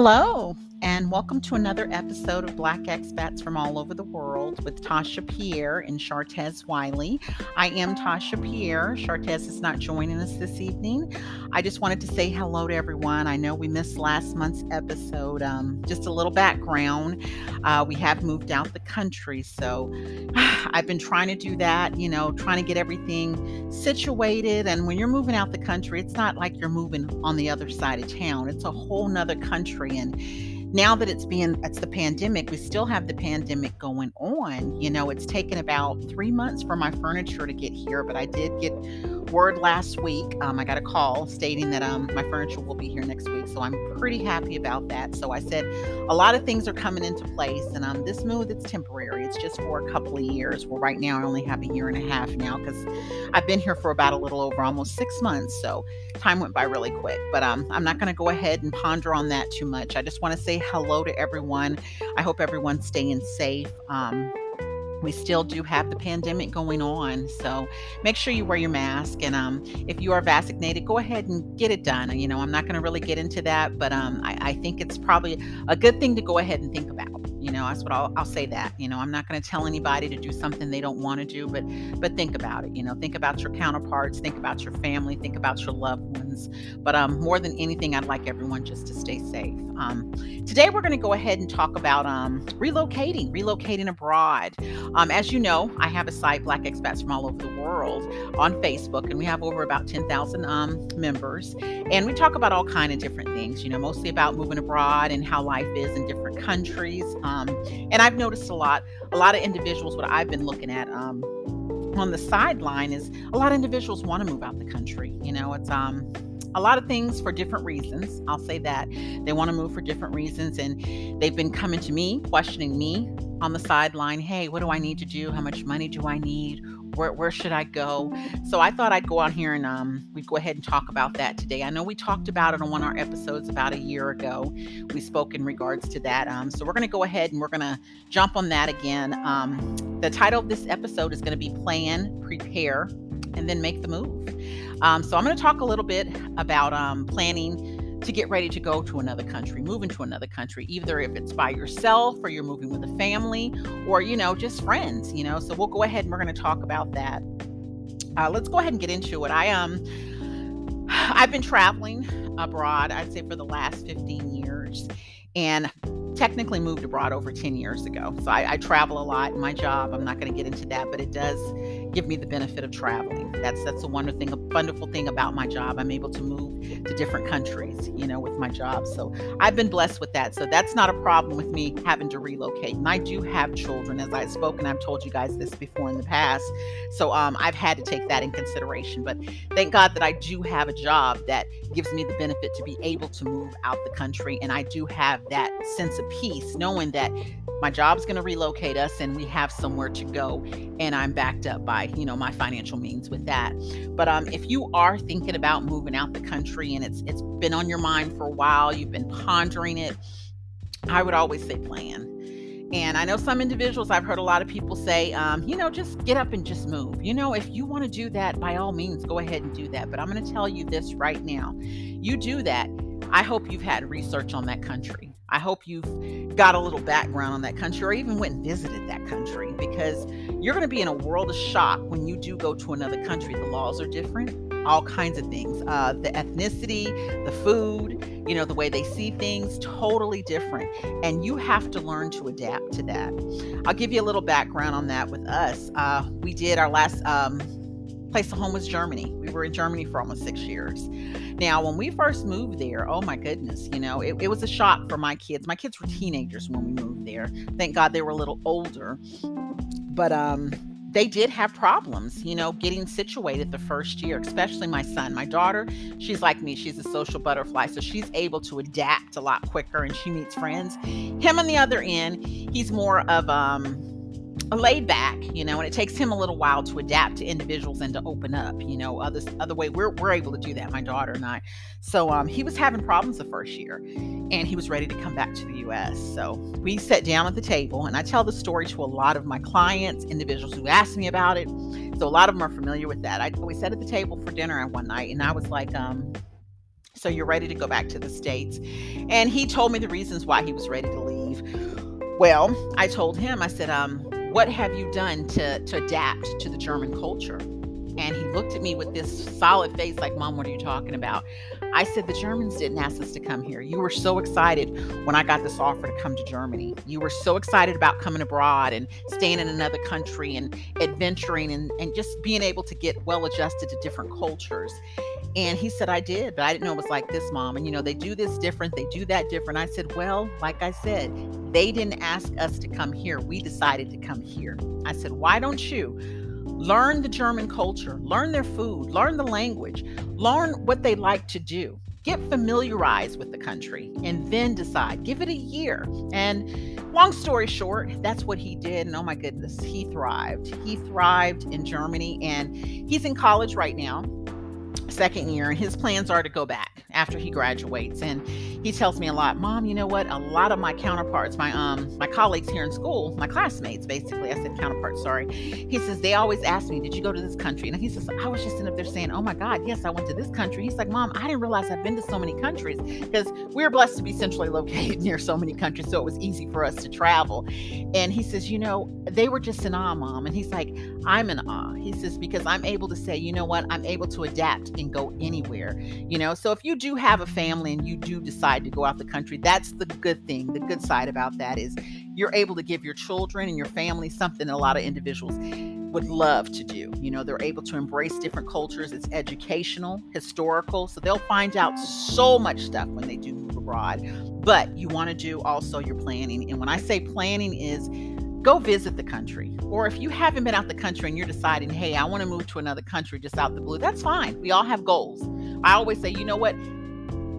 Hello, and welcome to another episode of Black Expats from All Over the World with Tasha Pierre and Chartez Wiley. I am Tasha Pierre. Chartez is not joining us this evening. I just wanted to say hello to everyone. I know we missed last month's episode. Um, just a little background uh, we have moved out the country, so I've been trying to do that, you know, trying to get everything situated. And when you're moving out the country, it's not like you're moving on the other side of town, it's a whole nother country. And now that it's being it's the pandemic we still have the pandemic going on you know it's taken about three months for my furniture to get here but i did get word last week um, i got a call stating that um, my furniture will be here next week so i'm pretty happy about that. So i said a lot of things are coming into place and um, this move it's temporary it's just for a couple of years. Well right now i only have a year and a half now because i've been here for about a little over almost six months so time went by really quick but um, i'm not going to go ahead and ponder on that too much. I just want to say hello to everyone. I hope everyone's staying safe. Um, we still do have the pandemic going on. So make sure you wear your mask. And um, if you are vaccinated, go ahead and get it done. You know, I'm not going to really get into that, but um, I, I, think it's probably a good thing to go ahead and think about. You know, that's what I'll, I'll say that. You know, I'm not going to tell anybody to do something they don't want to do, but but think about it. You know, think about your counterparts, think about your family, think about your loved ones. But um, more than anything, I'd like everyone just to stay safe. Um, today, we're going to go ahead and talk about um, relocating, relocating abroad. Um, as you know, I have a site, Black Expats from All Over the World, on Facebook, and we have over about 10,000 um, members. And we talk about all kind of different things. You know, mostly about moving abroad and how life is in different countries. Um, and I've noticed a lot, a lot of individuals. What I've been looking at um, on the sideline is a lot of individuals want to move out the country. You know, it's um a lot of things for different reasons. I'll say that. They want to move for different reasons. And they've been coming to me, questioning me on the sideline hey, what do I need to do? How much money do I need? Where, where should I go? So I thought I'd go out here and um, we'd go ahead and talk about that today. I know we talked about it on one of our episodes about a year ago. We spoke in regards to that. Um, so we're going to go ahead and we're going to jump on that again. Um, the title of this episode is going to be Plan, Prepare, and then Make the Move. Um, so I'm going to talk a little bit about um, planning to get ready to go to another country, move into another country, either if it's by yourself or you're moving with a family or, you know, just friends, you know. So we'll go ahead and we're going to talk about that. Uh, let's go ahead and get into it. I um I've been traveling abroad, I'd say for the last 15 years, and technically moved abroad over 10 years ago. So I, I travel a lot in my job. I'm not going to get into that, but it does give me the benefit of traveling. That's that's a wonderful thing, a wonderful thing about my job. I'm able to move to different countries, you know, with my job. So I've been blessed with that. So that's not a problem with me having to relocate. And I do have children, as I've spoken. I've told you guys this before in the past. So um, I've had to take that in consideration. But thank God that I do have a job that gives me the benefit to be able to move out the country, and I do have that sense of peace, knowing that my job's going to relocate us and we have somewhere to go and i'm backed up by you know my financial means with that but um, if you are thinking about moving out the country and it's it's been on your mind for a while you've been pondering it i would always say plan and I know some individuals, I've heard a lot of people say, um, you know, just get up and just move. You know, if you want to do that, by all means, go ahead and do that. But I'm going to tell you this right now you do that. I hope you've had research on that country. I hope you've got a little background on that country or even went and visited that country because you're going to be in a world of shock when you do go to another country. The laws are different, all kinds of things. Uh, the ethnicity, the food, you know, the way they see things, totally different. And you have to learn to adapt to that. I'll give you a little background on that with us. Uh, we did our last. Um, place of home was Germany. We were in Germany for almost six years. Now, when we first moved there, oh my goodness, you know, it, it was a shock for my kids. My kids were teenagers when we moved there. Thank God they were a little older. But um, they did have problems, you know, getting situated the first year, especially my son. My daughter, she's like me, she's a social butterfly, so she's able to adapt a lot quicker and she meets friends. Him on the other end, he's more of um laid back, you know, and it takes him a little while to adapt to individuals and to open up, you know, other other way we're we're able to do that, my daughter and I. So um he was having problems the first year and he was ready to come back to the US. So we sat down at the table and I tell the story to a lot of my clients, individuals who ask me about it. So a lot of them are familiar with that. I we sat at the table for dinner one night and I was like, um, So you're ready to go back to the States. And he told me the reasons why he was ready to leave. Well, I told him, I said, um, what have you done to, to adapt to the German culture? And he looked at me with this solid face, like, Mom, what are you talking about? I said, The Germans didn't ask us to come here. You were so excited when I got this offer to come to Germany. You were so excited about coming abroad and staying in another country and adventuring and, and just being able to get well adjusted to different cultures. And he said, I did, but I didn't know it was like this, mom. And you know, they do this different, they do that different. I said, Well, like I said, they didn't ask us to come here. We decided to come here. I said, Why don't you? Learn the German culture, learn their food, learn the language, learn what they like to do. Get familiarized with the country and then decide. Give it a year. And long story short, that's what he did. And oh my goodness, he thrived. He thrived in Germany and he's in college right now second year and his plans are to go back after he graduates. And he tells me a lot mom you know what? A lot of my counterparts my um my colleagues here in school my classmates basically i said counterparts sorry. He says they always ask me did you go to this country? And he says i was just sitting up there saying oh my god yes i went to this country. He's like mom i didn't realize i've been to so many countries because we are blessed to be centrally located near so many countries so it was easy for us to travel. And he says you know they were just in awe mom. And he's like i'm in awe. He says because i'm able to say you know what? I'm able to adapt and go anywhere you know? So if you do have a family and you do decide to go out the country that's the good thing. The good side about that is you're able to give your children and your family something a lot of individuals would love to do you know? They're able to embrace different cultures. It's educational historical so they'll find out so much stuff when they do move abroad. But you want to do also your planning and when i say planning is go visit the country. Or if you haven't been out the country and you're deciding, hey, I want to move to another country just out the blue, that's fine. We all have goals. I always say, you know what?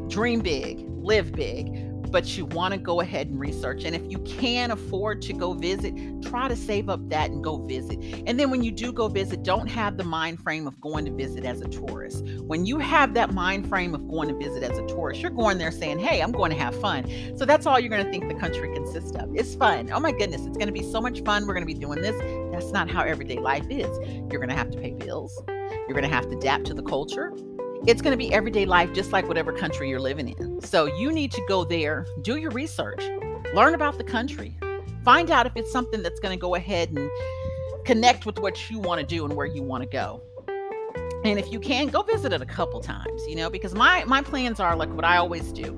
Dream big, live big but you want to go ahead and research. And if you can afford to go visit, try to save up that and go visit. And then when you do go visit, don't have the mind frame of going to visit as a tourist. When you have that mind frame of going to visit as a tourist, you're going there saying, hey, I'm going to have fun. So that's all you're going to think the country consists of. It's fun. Oh my goodness, it's going to be so much fun. We're going to be doing this. That's not how everyday life is. You're going to have to pay bills. You're going to have to adapt to the culture it's going to be everyday life, just like whatever country you're living in. So you need to go there, do your research, learn about the country, find out if it's something that's going to go ahead and connect with what you want to do and where you want to go. And if you can, go visit it a couple times, you know, because my my plans are like what I always do.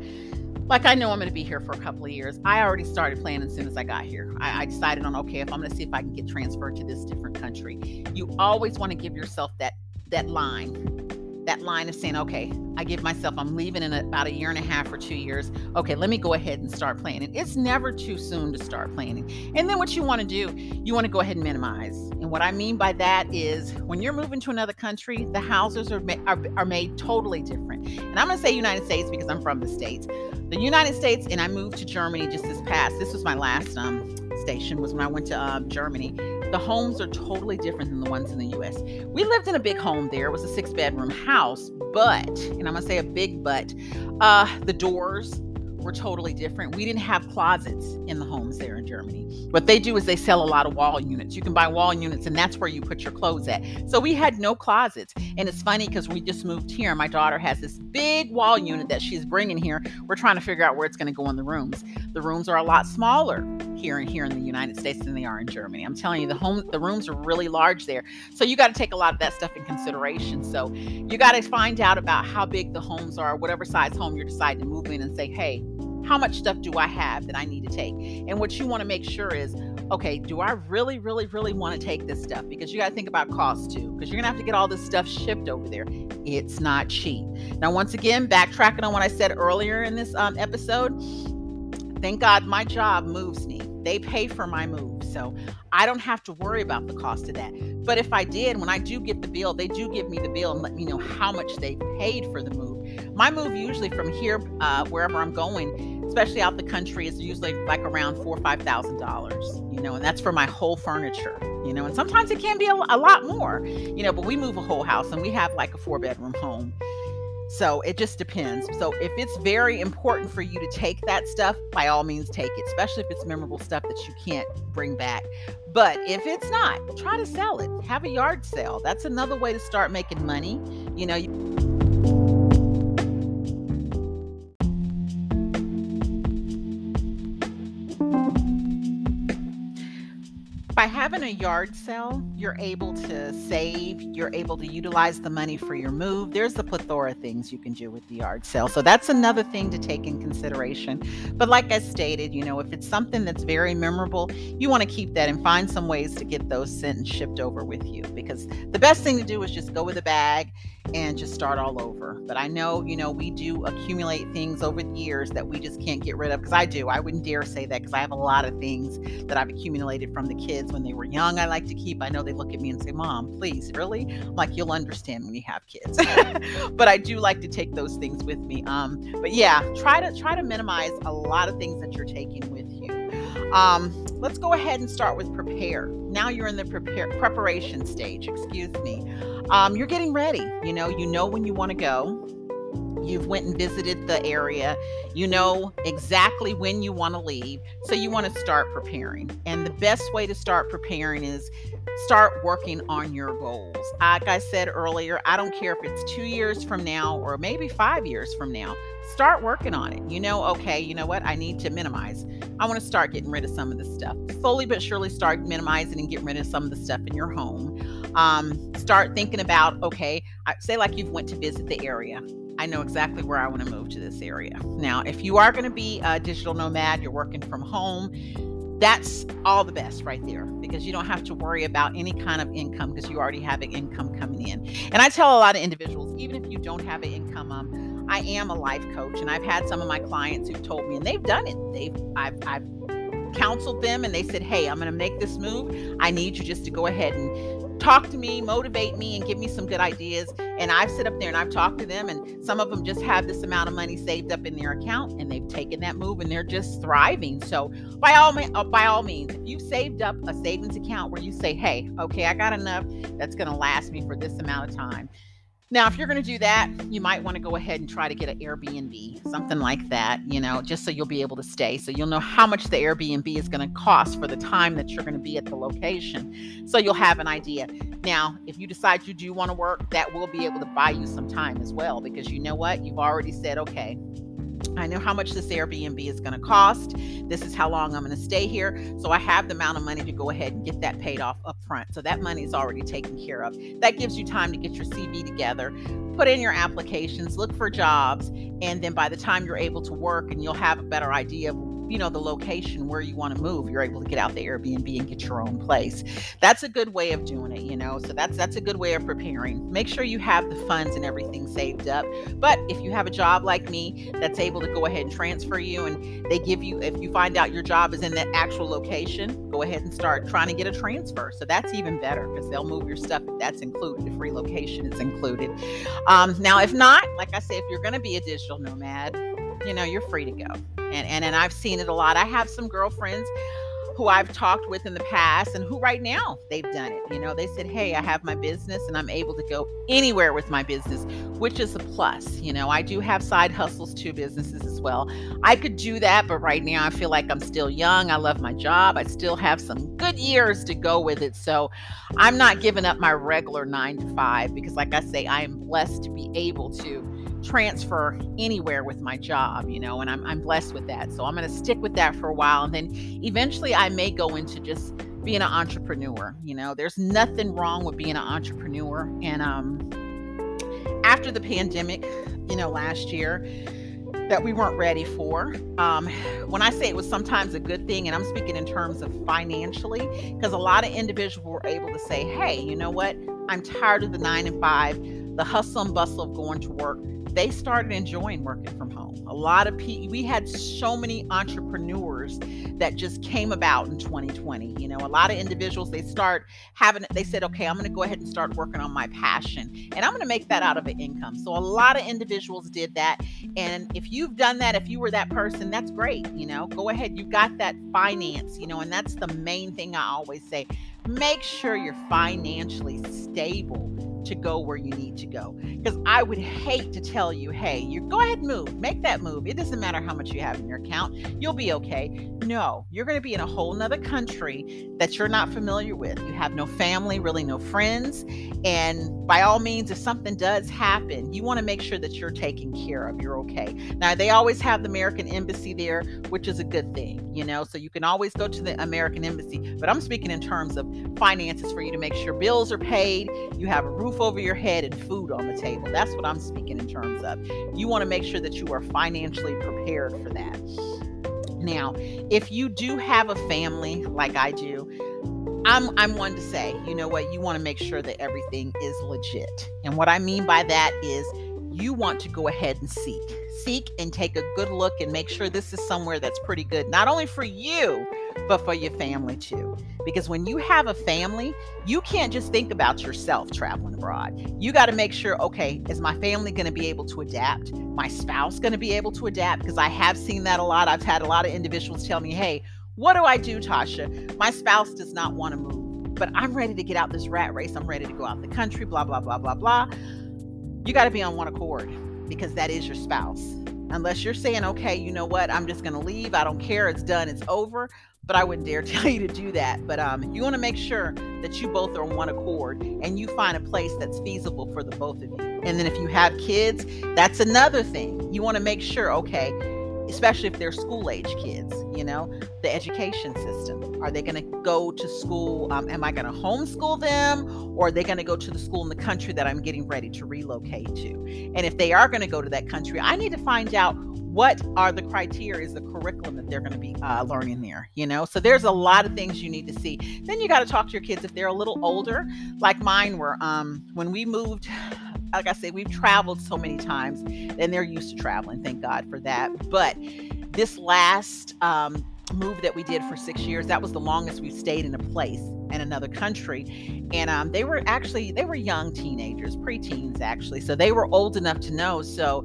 Like I know I'm going to be here for a couple of years. I already started planning as soon as I got here. I, I decided on okay, if I'm going to see if I can get transferred to this different country. You always want to give yourself that that line that line of saying, okay, I give myself, I'm leaving in about a year and a half or two years. Okay, let me go ahead and start planning. It's never too soon to start planning. And then what you want to do, you want to go ahead and minimize. And what I mean by that is when you're moving to another country, the houses are, are, are made totally different. And I'm going to say United States because I'm from the States. The United States, and I moved to Germany just this past, this was my last um, station, was when I went to uh, Germany the homes are totally different than the ones in the US. We lived in a big home there. It was a six bedroom house, but, and I'm going to say a big but, uh, the doors were totally different. We didn't have closets in the homes there in Germany. What they do is they sell a lot of wall units. You can buy wall units, and that's where you put your clothes at. So we had no closets. And it's funny because we just moved here. My daughter has this big wall unit that she's bringing here. We're trying to figure out where it's going to go in the rooms. The rooms are a lot smaller here and here in the United States than they are in Germany. I'm telling you, the home the rooms are really large there. So you got to take a lot of that stuff in consideration. So you got to find out about how big the homes are, whatever size home you're deciding to move in, and say, hey, how much stuff do I have that I need to take? And what you want to make sure is, okay, do I really, really, really want to take this stuff? Because you got to think about cost too, because you're going to have to get all this stuff shipped over there. It's not cheap. Now, once again, backtracking on what I said earlier in this um, episode, thank God my job moves. They pay for my move. So I don't have to worry about the cost of that. But if I did, when I do get the bill, they do give me the bill and let me know how much they paid for the move. My move usually from here, uh, wherever I'm going, especially out the country, is usually like around four or five thousand dollars. You know, and that's for my whole furniture. You know, and sometimes it can be a, a lot more. You know, but we move a whole house and we have like a four bedroom home. So it just depends. So if it's very important for you to take that stuff, by all means take it, especially if it's memorable stuff that you can't bring back. But if it's not, try to sell it. Have a yard sale. That's another way to start making money. You know, you- by having a yard sale, you're able to save, you're able to utilize the money for your move. There's a plethora of things you can do with the yard sale. So that's another thing to take in consideration. But like I stated, you know, if it's something that's very memorable, you want to keep that and find some ways to get those sent and shipped over with you because the best thing to do is just go with a bag and just start all over. But I know, you know, we do accumulate things over the years that we just can't get rid of because I do. I wouldn't dare say that because I have a lot of things that I've accumulated from the kids when they were young. I like to keep. I know they look at me and say, "Mom, please, really?" I'm like, "You'll understand when you have kids." but I do like to take those things with me. Um, but yeah, try to try to minimize a lot of things that you're taking with you. Um, let's go ahead and start with prepare. Now you're in the prepare preparation stage. Excuse me um, you're getting ready. You know, you know when you want to go. You've went and visited the area. You know exactly when you want to leave. So you want to start preparing. And the best way to start preparing is start working on your goals. Like I said earlier, I don't care if it's two years from now or maybe five years from now. Start working on it. You know, okay, you know what? I need to minimize. I want to start getting rid of some of the stuff. Slowly but surely start minimizing and getting rid of some of the stuff in your home. Um, start thinking about, okay, say like you've went to visit the area. I know exactly where I want to move to this area. Now, if you are going to be a digital nomad, you're working from home, that's all the best right there because you don't have to worry about any kind of income because you already have an income coming in. And I tell a lot of individuals, even if you don't have an income, um, I am a life coach, and I've had some of my clients who've told me, and they've done it. They've I've I've counseled them, and they said, "Hey, I'm going to make this move. I need you just to go ahead and talk to me, motivate me, and give me some good ideas. And I've sit up there and I've talked to them, and some of them just have this amount of money saved up in their account, and they've taken that move, and they're just thriving. So by all uh, by all means, if you've saved up a savings account where you say, "Hey, okay, I got enough that's going to last me for this amount of time," Now, if you're going to do that, you might want to go ahead and try to get an Airbnb, something like that, you know, just so you'll be able to stay. So you'll know how much the Airbnb is going to cost for the time that you're going to be at the location. So you'll have an idea. Now, if you decide you do want to work, that will be able to buy you some time as well, because you know what? You've already said, okay, I know how much this Airbnb is going to cost. This is how long I'm going to stay here. So I have the amount of money to go ahead and get that paid off up front. So that money is already taken care of. That gives you time to get your CV together, put in your applications, look for jobs, and then by the time you're able to work and you'll have a better idea of you know the location where you want to move you're able to get out the airbnb and get your own place. That's a good way of doing it you know so that's that's a good way of preparing. Make sure you have the funds and everything saved up. But if you have a job like me that's able to go ahead and transfer you and they give you if you find out your job is in that actual location go ahead and start trying to get a transfer. So that's even better because they'll move your stuff if that's included if relocation is included. Um, now if not like i say if you're going to be a digital nomad you know, you're free to go. And, and and I've seen it a lot. I have some girlfriends who I've talked with in the past and who right now they've done it. You know, they said, Hey, I have my business and I'm able to go anywhere with my business, which is a plus. You know, I do have side hustles to businesses as well. I could do that, but right now I feel like I'm still young. I love my job. I still have some good years to go with it. So I'm not giving up my regular nine to five because, like I say, I am blessed to be able to transfer anywhere with my job, you know, and I'm, I'm blessed with that. So I'm going to stick with that for a while. And then eventually I may go into just being an entrepreneur. You know, there's nothing wrong with being an entrepreneur. And um, after the pandemic, you know, last year, that we weren't ready for. Um, when I say it was sometimes a good thing, and I'm speaking in terms of financially, because a lot of individuals were able to say, hey, you know what? I'm tired of the nine and five, the hustle and bustle of going to work they started enjoying working from home. A lot of people, we had so many entrepreneurs that just came about in 2020. You know, a lot of individuals, they start having, they said, okay, I'm going to go ahead and start working on my passion and I'm going to make that out of an income. So a lot of individuals did that. And if you've done that, if you were that person, that's great. You know, go ahead, you got that finance, you know, and that's the main thing I always say make sure you're financially stable to go where you need to go. Because I would hate to tell you, hey, you go ahead and move, make that move. It doesn't matter how much you have in your account, you'll be okay. No, you're going to be in a whole nother country that you're not familiar with. You have no family, really no friends. And by all means, if something does happen, you want to make sure that you're taken care of. You're okay. Now, they always have the American Embassy there, which is a good thing, you know, so you can always go to the American Embassy. But I'm speaking in terms of finances for you to make sure bills are paid, you have a roof over your head, and food on the table. That's what I'm speaking in terms of. You want to make sure that you are financially prepared for that. Now, if you do have a family like I do, I'm I'm one to say, you know what, you want to make sure that everything is legit. And what I mean by that is you want to go ahead and seek. Seek and take a good look and make sure this is somewhere that's pretty good, not only for you, but for your family too. Because when you have a family, you can't just think about yourself traveling abroad. You got to make sure, okay, is my family going to be able to adapt? My spouse going to be able to adapt? Because I have seen that a lot. I've had a lot of individuals tell me, hey, what do I do, Tasha? My spouse does not want to move, but I'm ready to get out this rat race. I'm ready to go out the country, blah, blah, blah, blah, blah. You got to be on one accord because that is your spouse. Unless you're saying, okay, you know what, I'm just going to leave. I don't care. It's done. It's over but I wouldn't dare tell you to do that. But um, you want to make sure that you both are on one accord and you find a place that's feasible for the both of you. And then if you have kids, that's another thing. You want to make sure, okay, especially if they're school age kids, you know, the education system. Are they going to go to school? Um, am I going to homeschool them or are they going to go to the school in the country that I'm getting ready to relocate to? And if they are going to go to that country, I need to find out what are the criteria, is the curriculum that they're going to be uh, learning there, you know? So there's a lot of things you need to see. Then you got to talk to your kids if they're a little older, like mine were. Um, when we moved, like I said, we've traveled so many times and they're used to traveling. Thank God for that. But this last um, move that we did for six years, that was the longest we've stayed in a place in another country. And um, they were actually, they were young teenagers, preteens actually. So they were old enough to know. So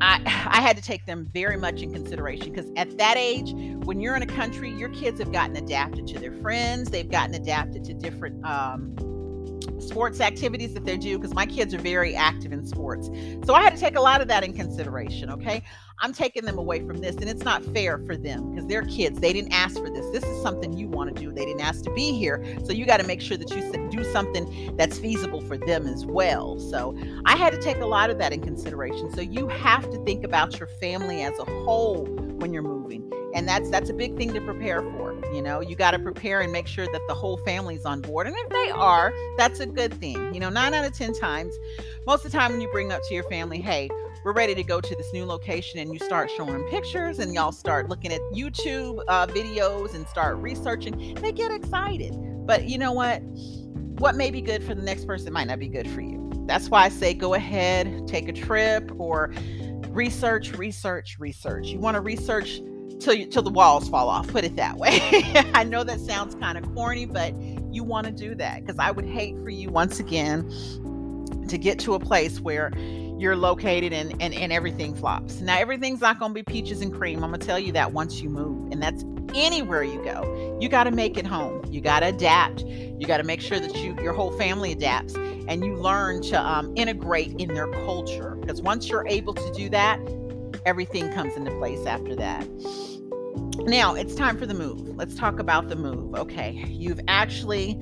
I, I had to take them very much in consideration because at that age, when you're in a country, your kids have gotten adapted to their friends, they've gotten adapted to different um, sports activities that they do because my kids are very active in sports. So I had to take a lot of that in consideration. Okay. I'm taking them away from this, and it's not fair for them because they're kids. They didn't ask for this. This is something you want to do. They didn't ask to be here. So you got to make sure that you do something that's feasible for them as well. So I had to take a lot of that in consideration. So you have to think about your family as a whole when you're moving. And that's that's a big thing to prepare for. You know, you got to prepare and make sure that the whole family's on board. And if they are, that's a good thing. You know, nine out of 10 times, most of the time when you bring up to your family, hey, we're ready to go to this new location and you start showing them pictures and y'all start looking at youtube uh, videos and start researching they get excited but you know what what may be good for the next person might not be good for you that's why i say go ahead take a trip or research research research you want to research till till the walls fall off put it that way i know that sounds kind of corny but you want to do that because i would hate for you once again to get to a place where you're located and, and, and everything flops. Now, everything's not going to be peaches and cream. I'm going to tell you that once you move, and that's anywhere you go. You got to make it home. You got to adapt. You got to make sure that you your whole family adapts and you learn to um, integrate in their culture. Because once you're able to do that, everything comes into place after that. Now it's time for the move. Let's talk about the move. Okay, you've actually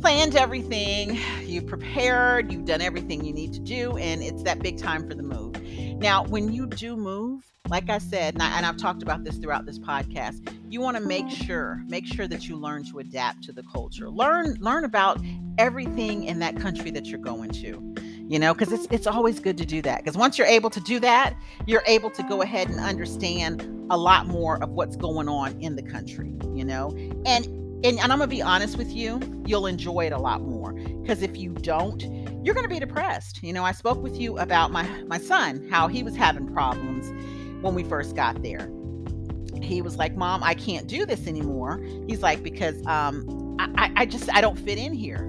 planned everything, you've prepared, you've done everything you need to do, and it's that big time for the move. Now, when you do move, like I said, and, I, have talked about this throughout this podcast, you want to make sure, make sure that you learn to adapt to the culture. Learn, learn about everything in that country that you're going to. You know, because it's it's always good to do that. Because once you're able to do that, you're able to go ahead and understand a lot more of what's going on in the country. You know, and and, and I'm gonna be honest with you, you'll enjoy it a lot more. Because if you don't, you're gonna be depressed. You know, I spoke with you about my my son, how he was having problems when we first got there. He was like, Mom, I can't do this anymore. He's like, because um I, I just I don't fit in here.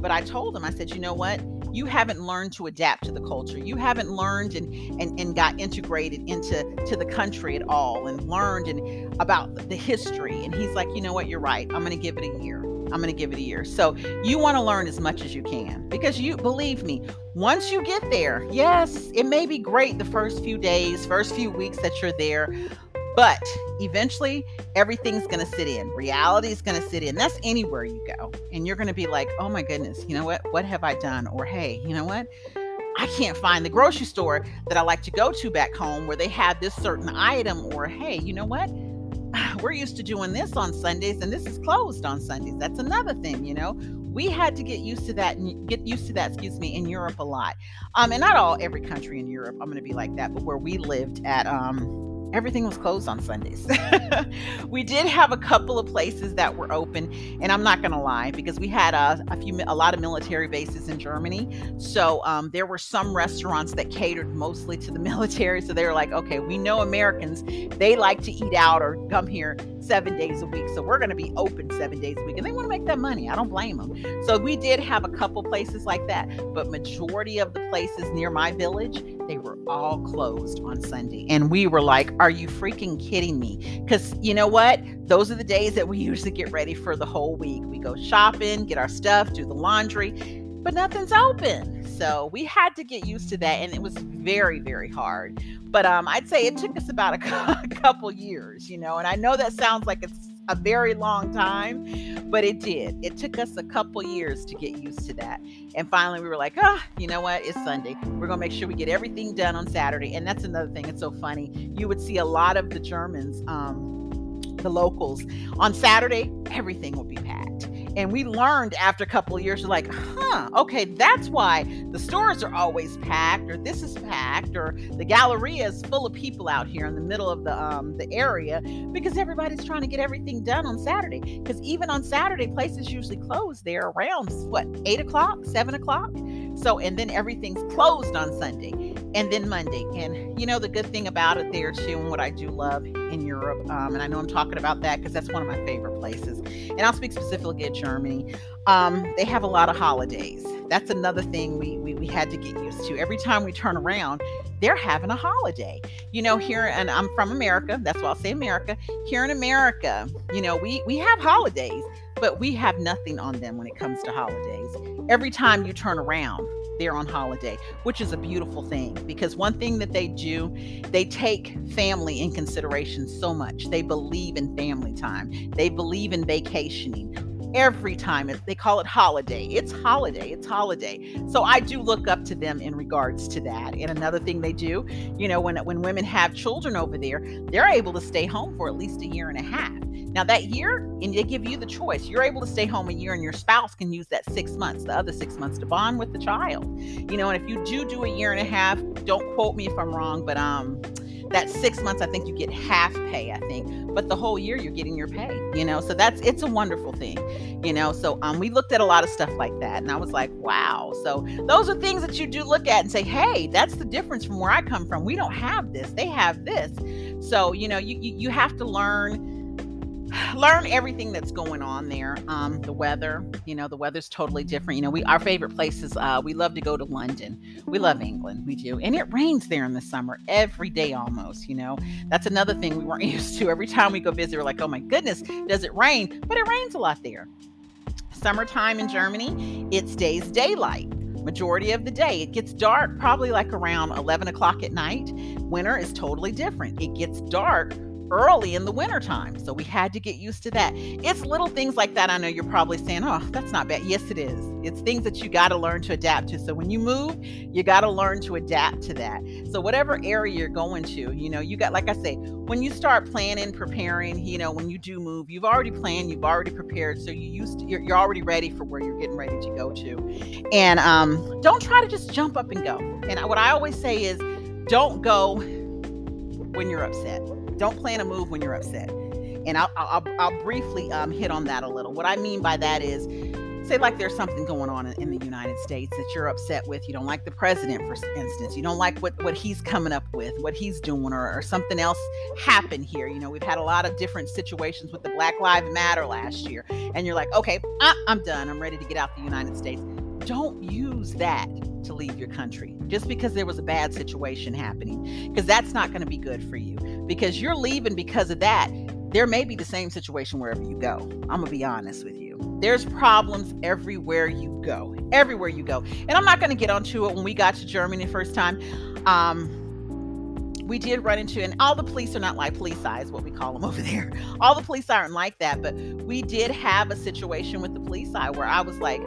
But I told him, I said, you know what? You haven't learned to adapt to the culture. You haven't learned and, and, and got integrated into to the country at all and learned and about the history. And he's like, you know what, you're right. I'm to give it a year. I'm going to give it a year. So you want to learn as much as you can because you believe me, once you get there, yes, it may be great the first few days, first few weeks that you're there, but eventually everything's going to sit in. Reality is going to sit in. That's anywhere you go. And you're going to be like, oh my goodness, you know what? What have I done? Or hey, you know what? I can't find the grocery store that I like to go to back home where they have this certain item. Or hey, you know what? We're used to doing this on Sundays and this is closed on Sundays. That's another thing, you know we had to get used to that and get used to that excuse me in europe a lot um and not all every country in europe i'm going to be like that but where we lived at um everything was closed on Sundays. we did have a couple of places that were open, and I'm not going to lie because we had a, a, few, a lot of military bases in Germany. So um, there were some restaurants that catered mostly to the military. So they were like, okay, we know Americans, they like to eat out or come here seven days a week. So we're going to be open seven days a week. And they want to make that money. I don't blame them. So we did have a couple places like that. But majority of the places near my village, they were all closed on Sunday. And we were like, are you freaking kidding me? Because you know what? Those are the days that we usually get ready for the whole week. We go shopping, get our stuff, do the laundry, but nothing's open. So we had to get used to that. And it was very, very hard. But um, I'd say it took us about a, a couple years, you know, and I know that sounds like it's a very long time, but it did. It took us a couple years to get used to that. And finally, we were like, oh, you know what? It's Sunday. We're going to make sure we get everything done on Saturday. And that's another thing. It's so funny. You would see a lot of the Germans, um, the locals, on Saturday, everything would be packed. And we learned after a couple of years, like, huh, okay, that's why the stores are always packed, or this is packed, or the Galleria is full of people out here in the middle of the um, the area because everybody's trying to get everything done on Saturday. Because even on Saturday, places usually close there around what eight o'clock, seven o'clock. So, and then everything's closed on Sunday and then Monday. And you know, the good thing about it there too, and what I do love in Europe, um, and I know I'm talking about that because that's one of my favorite places. And I'll speak specifically at Germany. Um, they have a lot of holidays. That's another thing we, we, we had to get used to. Every time we turn around, they're having a holiday. You know, here, and I'm from America. That's why I'll say America. Here in America, you know, we, we have holidays, but we have nothing on them when it comes to holidays. Every time you turn around, they're on holiday, which is a beautiful thing because one thing that they do, they take family in consideration so much. They believe in family time, they believe in vacationing. Every time they call it holiday, it's holiday, it's holiday. So I do look up to them in regards to that. And another thing they do, you know, when when women have children over there, they're able to stay home for at least a year and a half now, that year, and they give you the choice, you're able to stay home a year, and your spouse can use that six months, the other six months, to bond with the child. You know, and if you do do a year and a half, don't quote me if I'm wrong, but um, that six months, I think you get half pay, I think, but the whole year you're getting your pay, you know, so that's it's a wonderful thing, you know. So um, we looked at a lot of stuff like that, and I was like, wow. So those are things that you do look at and say, hey, that's the difference from where I come from. We don't have this, they have this. So you know, you you, you have to learn learn everything that's going on there. Um, the weather, you know, the weather's totally different. You know, we our favorite places. Uh, we love to go to London. We love England. We do, and it rains there in the summer every day almost. You know, that's another thing we weren't used to. Every time we go visit, we're like, oh my goodness, does it rain? But it rains a lot there. Summertime in Germany, it stays daylight majority of the day. It gets dark probably like around 11 o'clock at night. Winter is totally different. It gets dark early in the wintertime. So we had to get used to that. It's little things like that. I know you're probably saying, oh, that's not bad. Yes, it is. It's things that you got to learn to adapt to. So when you move, you got to learn to adapt to that. So whatever area you're going to, you know, you got, like I say, when you start planning, preparing, you know, when you do move, you've already planned, you've already prepared. So you used to, you're, you're already ready for where you're getting ready to go to. And um, don't try to just jump up and go. And what I always say is, don't go when you're upset don't plan a move when you're upset. And I'll, I'll, I'll briefly um, hit on that a little. What I mean by that is, say like there's something going on in, the United States that you're upset with. You don't like the president, for instance. You don't like what what he's coming up with, what he's doing, or, or something else happened here. You know, we've had a lot of different situations with the Black Lives Matter last year, and you're like, okay, uh, I'm done. I'm ready to get out the United States. Don't use that to leave your country just because there was a bad situation happening, because that's not going to be good for you. Because you're leaving because of that. There may be the same situation wherever you go. I'm going to be honest with you. There's problems everywhere you go, everywhere you go. And I'm not going to get onto it when we got to Germany the first time. Um, we did run into, and all the police are not like Polizeis, what we call them over there. All the police aren't like that, but we did have a situation with the Polizei where I was like,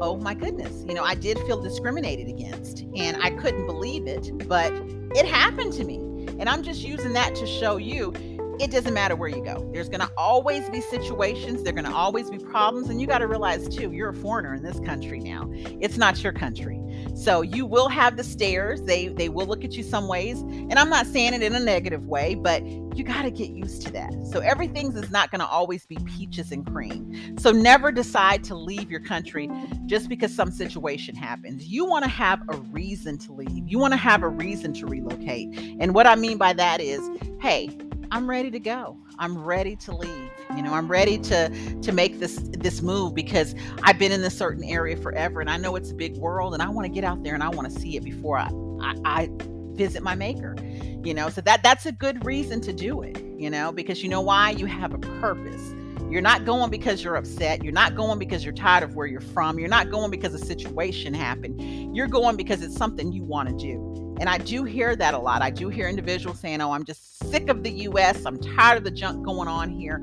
oh my goodness, you know, I did feel discriminated against and I couldn't believe it, but it happened to me. And I'm just using that to show you it doesn't matter where you go. There's going to always be situations, there're going to always be problems and you got to realize too, you're a foreigner in this country now. It's not your country. So you will have the stares. They they will look at you some ways. And I'm not saying it in a negative way, but you got to get used to that. So everything's is not going to always be peaches and cream. So never decide to leave your country just because some situation happens. You want to have a reason to leave. You want to have a reason to relocate. And what I mean by that is, hey, I'm ready to go. I'm ready to leave. You know, I'm ready to to make this this move because I've been in this certain area forever and I know it's a big world and I want to get out there and I want to see it before I, I, I visit my maker. You know, so that that's a good reason to do it, you know, because you know why? You have a purpose. You're not going because you're upset. You're not going because you're tired of where you're from. You're not going because a situation happened. You're going because it's something you want to do. And I do hear that a lot. I do hear individuals saying, Oh, I'm just sick of the US. I'm tired of the junk going on here.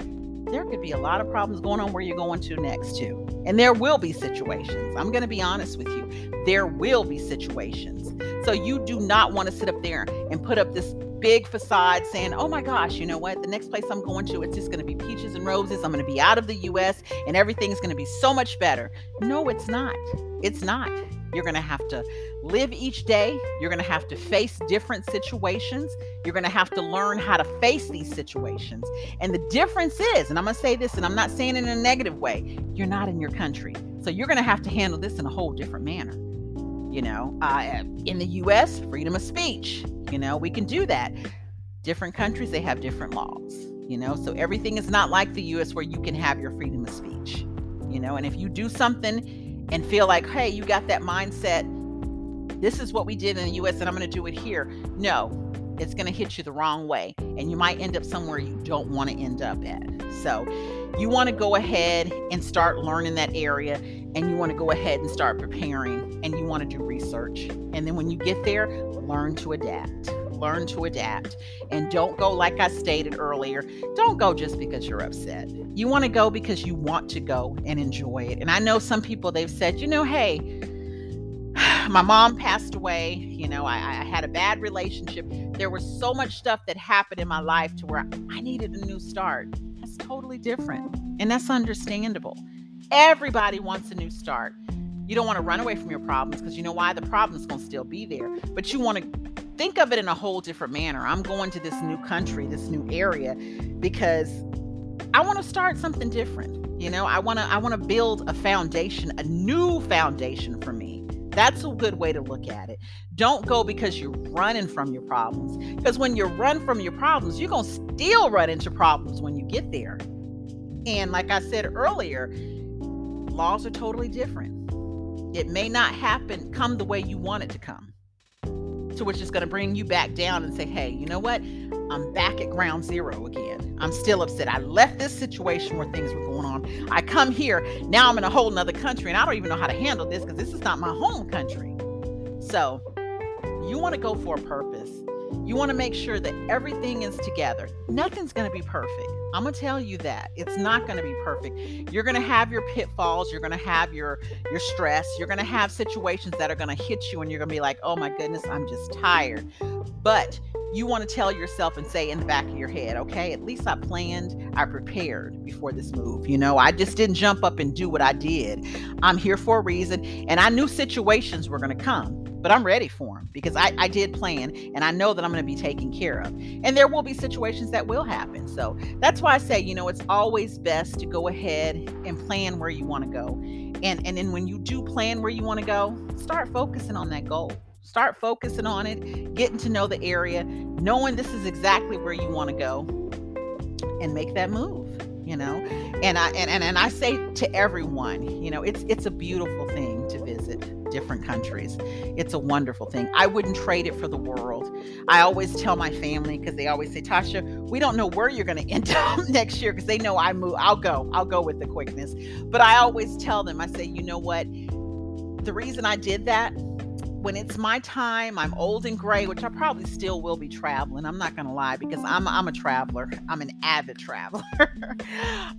There could be a lot of problems going on where you're going to next, too. And there will be situations. I'm going to be honest with you. There will be situations. So you do not want to sit up there and put up this big facade saying, oh my gosh, you know what? The next place I'm going to, it's just going to be peaches and roses. I'm going to be out of the US and everything's going to be so much better. No, it's not. It's not. You're going to have to live each day. You're going to have to face different situations. You're going to have to learn how to face these situations. And the difference is, and I'm going to say this, and I'm not saying it in a negative way, you're not in your country. So you're going to have to handle this in a whole different manner. You know, uh, in the US, freedom of speech, you know, we can do that. Different countries, they have different laws, you know, so everything is not like the US where you can have your freedom of speech, you know, and if you do something and feel like, hey, you got that mindset. This is what we did in the US and I'm going to do it here. No, it's going to hit you the wrong way. And you might end up somewhere you don't want to end up at. So you want to go ahead and start learning that area and you want to go ahead and start preparing and you want to do research. And then when you get there, learn to adapt learn to adapt and don't go like I stated earlier. Don't go just because you're upset. You want to go because you want to go and enjoy it. And I know some people they've said, you know, hey, my mom passed away. You know, I, I, had a bad relationship. There was so much stuff that happened in my life to where I needed a new start. That's totally different. And that's understandable. Everybody wants a new start. You don't want to run away from your problems because you know why? The problem's going to still be there. But you want to think of it in a whole different manner. I'm going to this new country, this new area because I want to start something different. You know, I want to I want to build a foundation, a new foundation for me. That's a good way to look at it. Don't go because you're running from your problems. Because when you run from your problems, you're going to still run into problems when you get there. And like I said earlier, laws are totally different. It may not happen come the way you want it to come to which is going to bring you back down and say, hey, you know what? I'm back at ground zero again. I'm still upset. I left this situation where things were going on. I come here. Now I'm in a whole nother country and I don't even know how to handle this because this is not my home country. So you want to go for a purpose. You want to make sure that everything is together. Nothing's going to be perfect. I'm going to tell you that. It's not going to be perfect. You're going to have your pitfalls, you're going to have your your stress, you're going to have situations that are going to hit you and you're going to be like, "Oh my goodness, I'm just tired." But you want to tell yourself and say in the back of your head, okay, at least I planned, I prepared before this move. You know, I just didn't jump up and do what I did. I'm here for a reason, and I knew situations were going to come but I'm ready for them because I, I did plan and I know that I'm going to be taken care of. And there will be situations that will happen. So that's why I say, you know, it's always best to go ahead and plan where you want to go. And and then when you do plan where you want to go, start focusing on that goal. Start focusing on it, getting to know the area, knowing this is exactly where you want to go and make that move you know and i and, and and i say to everyone you know it's it's a beautiful thing to visit different countries. It's a wonderful thing. I wouldn't trade it for the world. I always tell my family because they always say, Tasha, we don't know where you're going to end up next year because they know I move. I'll go. I'll go with the quickness. But I always tell them, I say, you know what? The reason I did that when it's my time, I'm old and gray, which I probably still will be traveling. I'm not gonna lie because I'm I'm a traveler. I'm an avid traveler.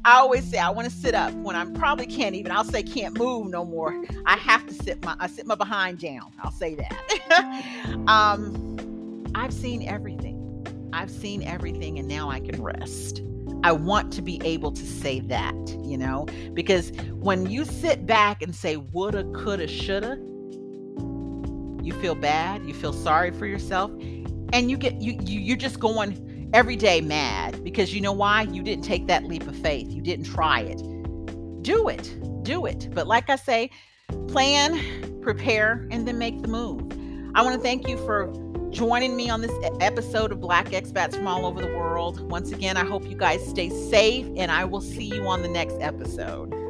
I always say I want to sit up when I probably can't even. I'll say can't move no more. I have to sit my I sit my behind down. I'll say that. um, I've seen everything. I've seen everything, and now I can rest. I want to be able to say that, you know, because when you sit back and say woulda, coulda, shoulda you feel bad, you feel sorry for yourself, and you get you, you you're just going every day mad because you know why? You didn't take that leap of faith. You didn't try it. Do it. Do it. But like I say, plan, prepare, and then make the move. I want to thank you for joining me on this episode of Black Expats from all over the world. Once again, I hope you guys stay safe, and I will see you on the next episode.